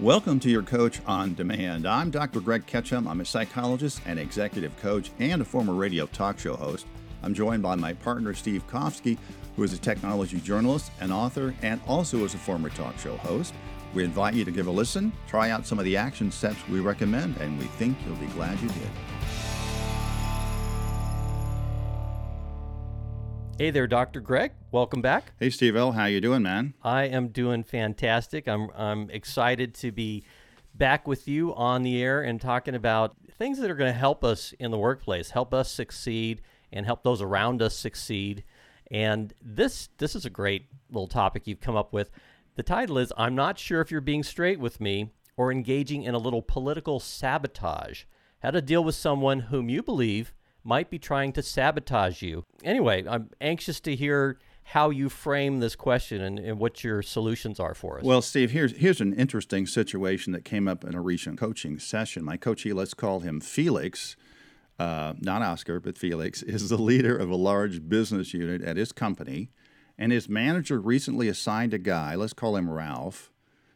Welcome to your Coach on Demand. I'm Dr. Greg Ketchum. I'm a psychologist and executive coach and a former radio talk show host. I'm joined by my partner, Steve Kovsky, who is a technology journalist and author and also is a former talk show host. We invite you to give a listen, try out some of the action steps we recommend, and we think you'll be glad you did. Hey there, Dr. Greg. Welcome back. Hey, Steve L. How you doing, man? I am doing fantastic. I'm I'm excited to be back with you on the air and talking about things that are going to help us in the workplace, help us succeed, and help those around us succeed. And this this is a great little topic you've come up with. The title is I'm not sure if you're being straight with me or engaging in a little political sabotage. How to deal with someone whom you believe might be trying to sabotage you. Anyway, I'm anxious to hear how you frame this question and, and, what your solutions are for us. Well, Steve, here's here's an interesting situation that came up in a recent coaching session. My coachee, let's call him Felix, uh, not Oscar, but Felix, is the leader of a large business unit at his company, and his manager recently assigned a guy, let's call him Ralph,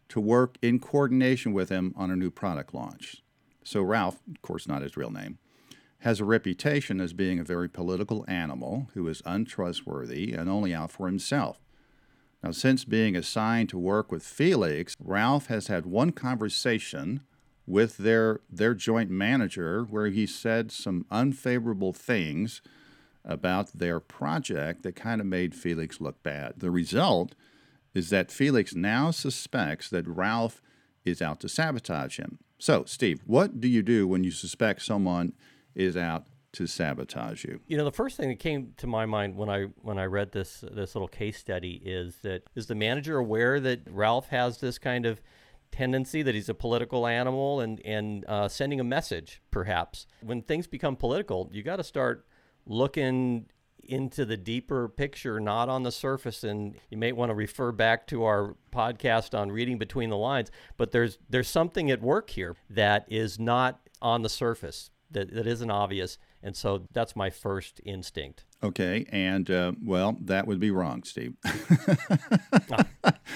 to work in coordination with him on a new product launch. So Ralph, of course, not his real name has a reputation as being a very political animal who is untrustworthy and only out for himself. Now, since being assigned to work with Felix, Ralph has had one conversation with their, their joint manager where he said some unfavorable things about their project that kind of made Felix look bad. The result is that Felix now suspects that Ralph is out to sabotage him. So, Steve, what do you do when you suspect someone is out to sabotage you. You know, the first thing that came to my mind when I when I read this this little case study is that is the manager aware that Ralph has this kind of tendency that he's a political animal and and uh, sending a message perhaps? When things become political you got to start looking into the deeper picture not on the surface. And you may want to refer back to our podcast on reading between the lines but there's there's something at work here that is not on the surface that, that isn't obvious. And so that's my first instinct. Okay. And, uh, well, that would be wrong, Steve. ah,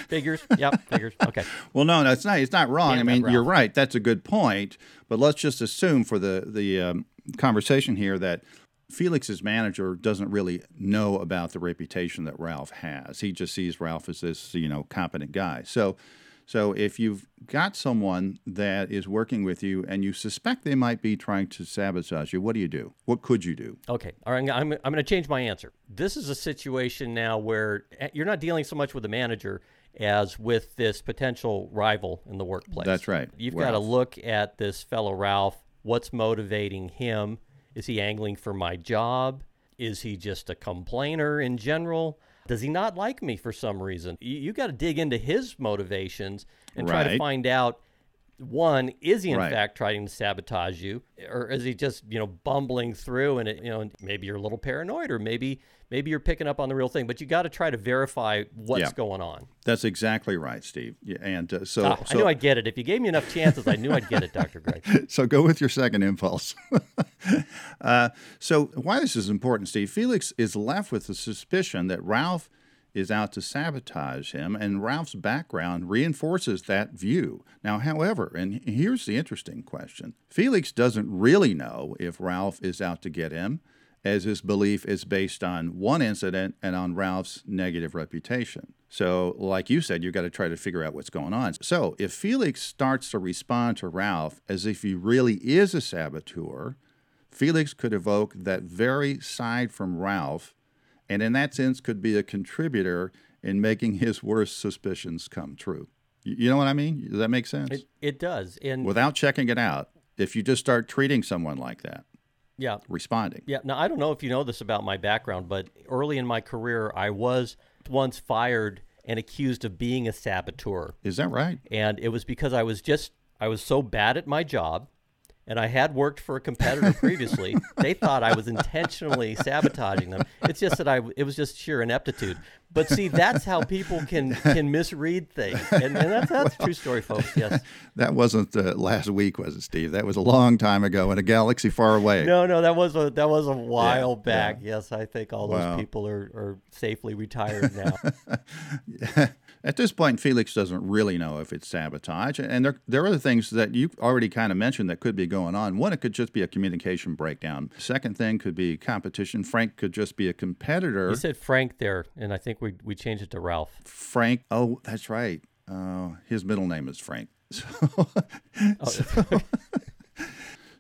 figures. Yep. Figures. Okay. Well, no, no, it's not, it's not wrong. I mean, you're right. That's a good point. But let's just assume for the, the um, conversation here that Felix's manager doesn't really know about the reputation that Ralph has. He just sees Ralph as this, you know, competent guy. So, so if you've got someone that is working with you and you suspect they might be trying to sabotage you, what do you do? What could you do? Okay. All right. I'm, I'm going to change my answer. This is a situation now where eh, you're not dealing so much with the manager as with this potential rival in the workplace. That's right. You've Ralph. got to look at this fellow Ralph. What's motivating him? Is he angling for my job? Is he just a complainer in general? Does he not like me for some reason? You, you got to dig into his motivations and right. try to find out one is he in right. fact trying to sabotage you? Or is he just you know bumbling through and it, you know maybe you're a little paranoid or maybe maybe you're picking up on the real thing but you got to try to verify what's yeah. going on. That's exactly right steve. Yeah, and uh, so, ah, so, i knew i'd get it. If you gave me enough chances i knew i'd get it dr greg so go with your second impulse. Uh, so why this is important steve felix is left with the suspicion that ralph is out to sabotage him, and Ralph's background reinforces that view. Now, however, and here's the interesting question Felix doesn't really know if Ralph is out to get him, as his belief is based on one incident and on Ralph's negative reputation. So, like you said, you've got to try to figure out what's going on. So, if Felix starts to respond to Ralph as if he really is a saboteur, Felix could evoke that very side from Ralph and in that sense could be a contributor in making his worst suspicions come true. You know what I mean? Does that make sense? It, it does. And without checking it out, if you just start treating someone like that, yeah, responding. Yeah. Now I don't know if you know this about my background, but early in my career, I was once fired and accused of being a saboteur. Is that right? And it was because I was just I was so bad at my job and I had worked for a competitor previously, they thought I was intentionally sabotaging them. It's just that I it was just sheer ineptitude. But see, that's how people can can misread things, and, and that's that's a true story, folks. Yes. That wasn't uh, last week, was it, Steve? That was a long time ago in a galaxy far away. No, no, that was a that was a while yeah, back. Yeah. Yes, I think all those people are are safely retired now. yeah. At this point, Felix doesn't really know if it's sabotage. And there, there are other things that you already kind of mentioned that could be going on. One, it could just be a communication breakdown. Second thing could be competition. Frank could just be a competitor. You said Frank there, and I think we, we changed it to Ralph. Frank, oh, that's right. Uh, his middle name is Frank. So, so,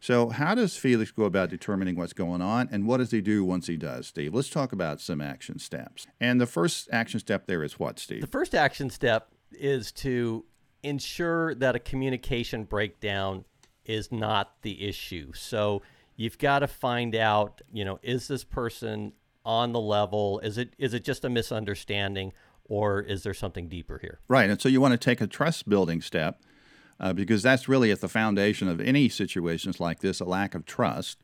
so, how does Felix go about determining what's going on, and what does he do once he does, Steve? Let's talk about some action steps. And the first action step there is what, Steve? The first action step is to ensure that a communication breakdown is not the issue. So, you've got to find out, you know, is this person on the level? Is it is it just a misunderstanding? Or is there something deeper here? Right. And so you want to take a trust building step uh, because that's really at the foundation of any situations like this a lack of trust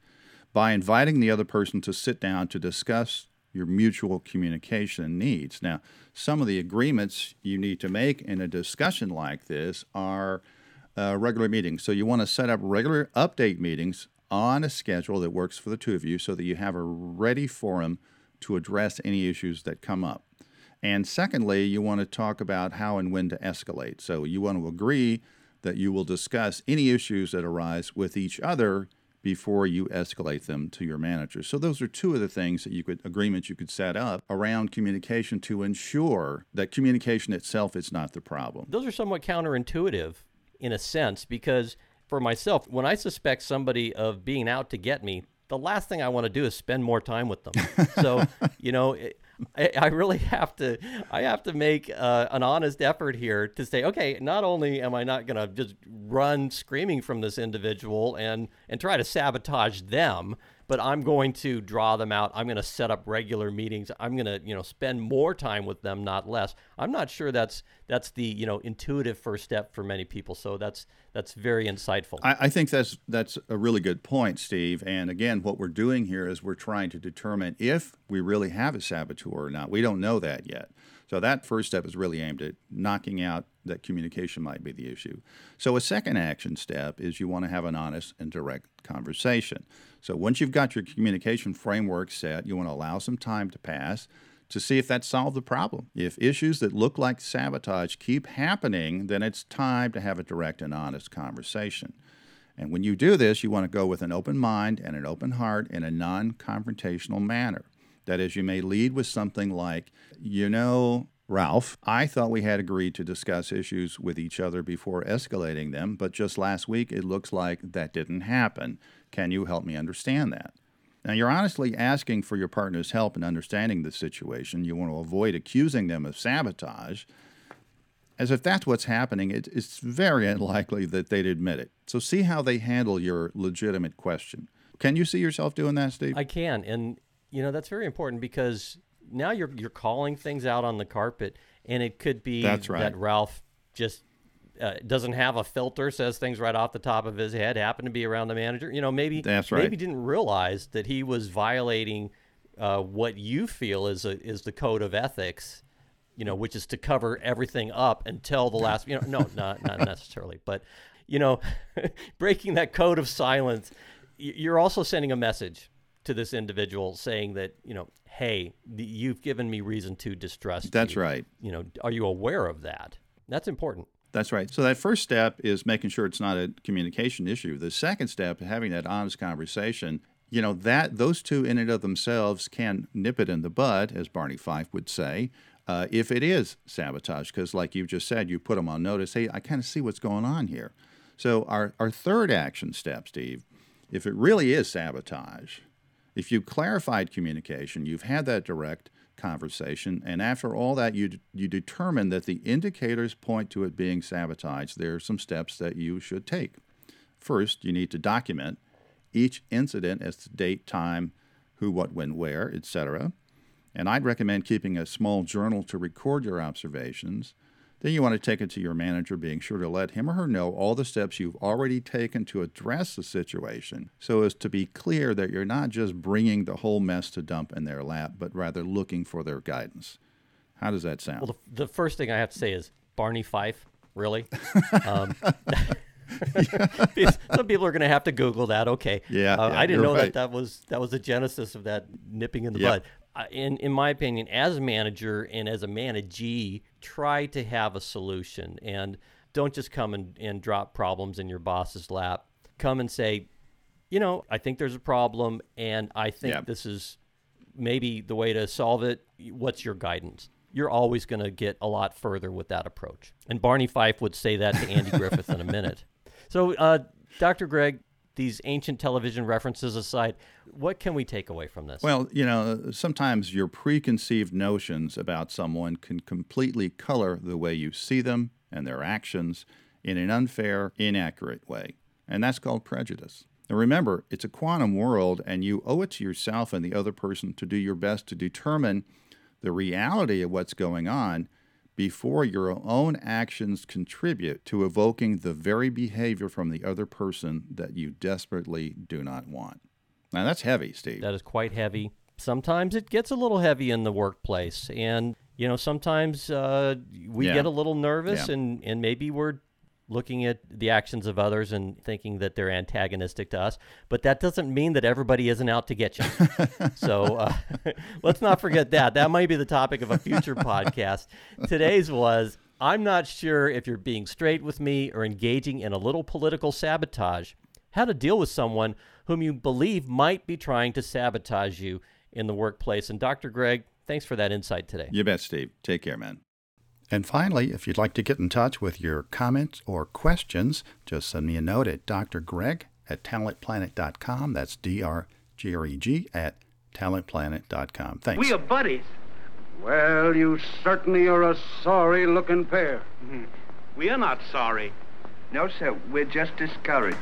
by inviting the other person to sit down to discuss your mutual communication needs. Now, some of the agreements you need to make in a discussion like this are uh, regular meetings. So you want to set up regular update meetings on a schedule that works for the two of you so that you have a ready forum to address any issues that come up. And secondly, you want to talk about how and when to escalate. So you want to agree that you will discuss any issues that arise with each other before you escalate them to your manager. So those are two of the things that you could agreements you could set up around communication to ensure that communication itself is not the problem. Those are somewhat counterintuitive in a sense because for myself, when I suspect somebody of being out to get me, the last thing I want to do is spend more time with them. so, you know, it, I, I, really have to I have to make uh, an honest effort here to say, okay, not only am I not going to just run screaming from this individual and and try to sabotage them, but I'm going to draw them out. I'm going to set up regular meetings. I'm going to, you know, spend more time with them, not less. I'm not sure that's that's the, you know, intuitive first step for many people. So that's that's very insightful. I, I think that's that's a really good point, Steve. And again, what we're doing here is we're trying to determine if we really have a saboteur or not. We don't know that yet. So that first step is really aimed at knocking out that communication might be the issue. So a second action step is you want to have an honest and direct conversation. So once you've got your communication framework set, you want to allow some time to pass to see if that solved the problem. If issues that look like sabotage keep happening, then it's time to have a direct and honest conversation. And when you do this, you want to go with an open mind and an open heart in a non confrontational manner. That is, you may lead with something like, you know, Ralph, I thought we had agreed to discuss issues with each other before escalating them, but just last week it looks like that didn't happen. Can you help me understand that? Now, you're honestly asking for your partner's help in understanding the situation. You want to avoid accusing them of sabotage. As if that's what's happening, it, it's very unlikely that they'd admit it. So, see how they handle your legitimate question. Can you see yourself doing that, Steve? I can. And you know, that's very important because now you're you're calling things out on the carpet, and it could be that's right. that Ralph just uh, doesn't have a filter, says things right off the top of his head. Happened to be around the manager, you know. Maybe that's right. Maybe didn't realize that he was violating uh, what you feel is a, is the code of ethics, you know, which is to cover everything up until the last. You know, no, not not necessarily, but you know, breaking that code of silence. You're also sending a message to this individual saying that you know hey you've given me reason to distrust that's you. right you know are you aware of that that's important that's right. So that first step is making sure it's not a communication issue. The second step having that honest conversation you know that those two in and of themselves can nip it in the bud as barney fife would say uh, if it is sabotage. Because like you just said you put them on notice hey i kind of see what's going on here. So our, our third action step steve if it really is sabotage if you clarified communication, you've had that direct conversation, and after all that, you, you determine that the indicators point to it being sabotaged. there are some steps that you should take. First, you need to document each incident as to date, time, who, what, when, where, etc. And I'd recommend keeping a small journal to record your observations. Then you want to take it to your manager, being sure to let him or her know all the steps you've already taken to address the situation so as to be clear that you're not just bringing the whole mess to dump in their lap, but rather looking for their guidance. How does that sound? Well, the, the first thing I have to say is Barney Fife, really? um, some people are going to have to Google that. Okay. Yeah, uh, yeah I didn't know right. that that was that was the genesis of that nipping in the yep. bud. In in my opinion, as a manager and as a managee, try to have a solution and don't just come and, and drop problems in your boss's lap. Come and say, you know, I think there's a problem, and I think Yeah. this is maybe the way to solve it. What's your guidance? You're always going to get a lot further with that approach. And Barney Fife would say that to Andy Griffith in a minute. So, uh, Dr. Greg, these ancient television references aside, what can we take away from this? Well, you know, sometimes your preconceived notions about someone can completely color the way you see them and their actions in an unfair, inaccurate way. And that's called prejudice. Now remember, it's a quantum world, and you owe it to yourself and the other person to do your best to determine the reality of what's going on before your own actions contribute to evoking the very behavior from the other person that you desperately do not want. Now, that's heavy, Steve. that is quite heavy. Sometimes it gets a little heavy in the workplace, and you know sometimes uh, we Yeah. get a little nervous, Yeah. and and maybe we're looking at the actions of others and thinking that they're antagonistic to us. But that doesn't mean that everybody isn't out to get you. so uh, let's not forget that. That might be the topic of a future podcast. Today's was. I'm not sure if you're being straight with me or engaging in a little political sabotage. How to deal with someone whom you believe might be trying to sabotage you in the workplace. And Dr. Greg, thanks for that insight today. You bet, Steve. Take care, man. And finally, if you'd like to get in touch with your comments or questions, just send me a note at drgreg at talentplanet.com. That's D R G R E G at talentplanet.com. Thanks. We are buddies. Well, you certainly are a sorry looking pair. Mm-hmm. We are not sorry. No, sir, we're just discouraged.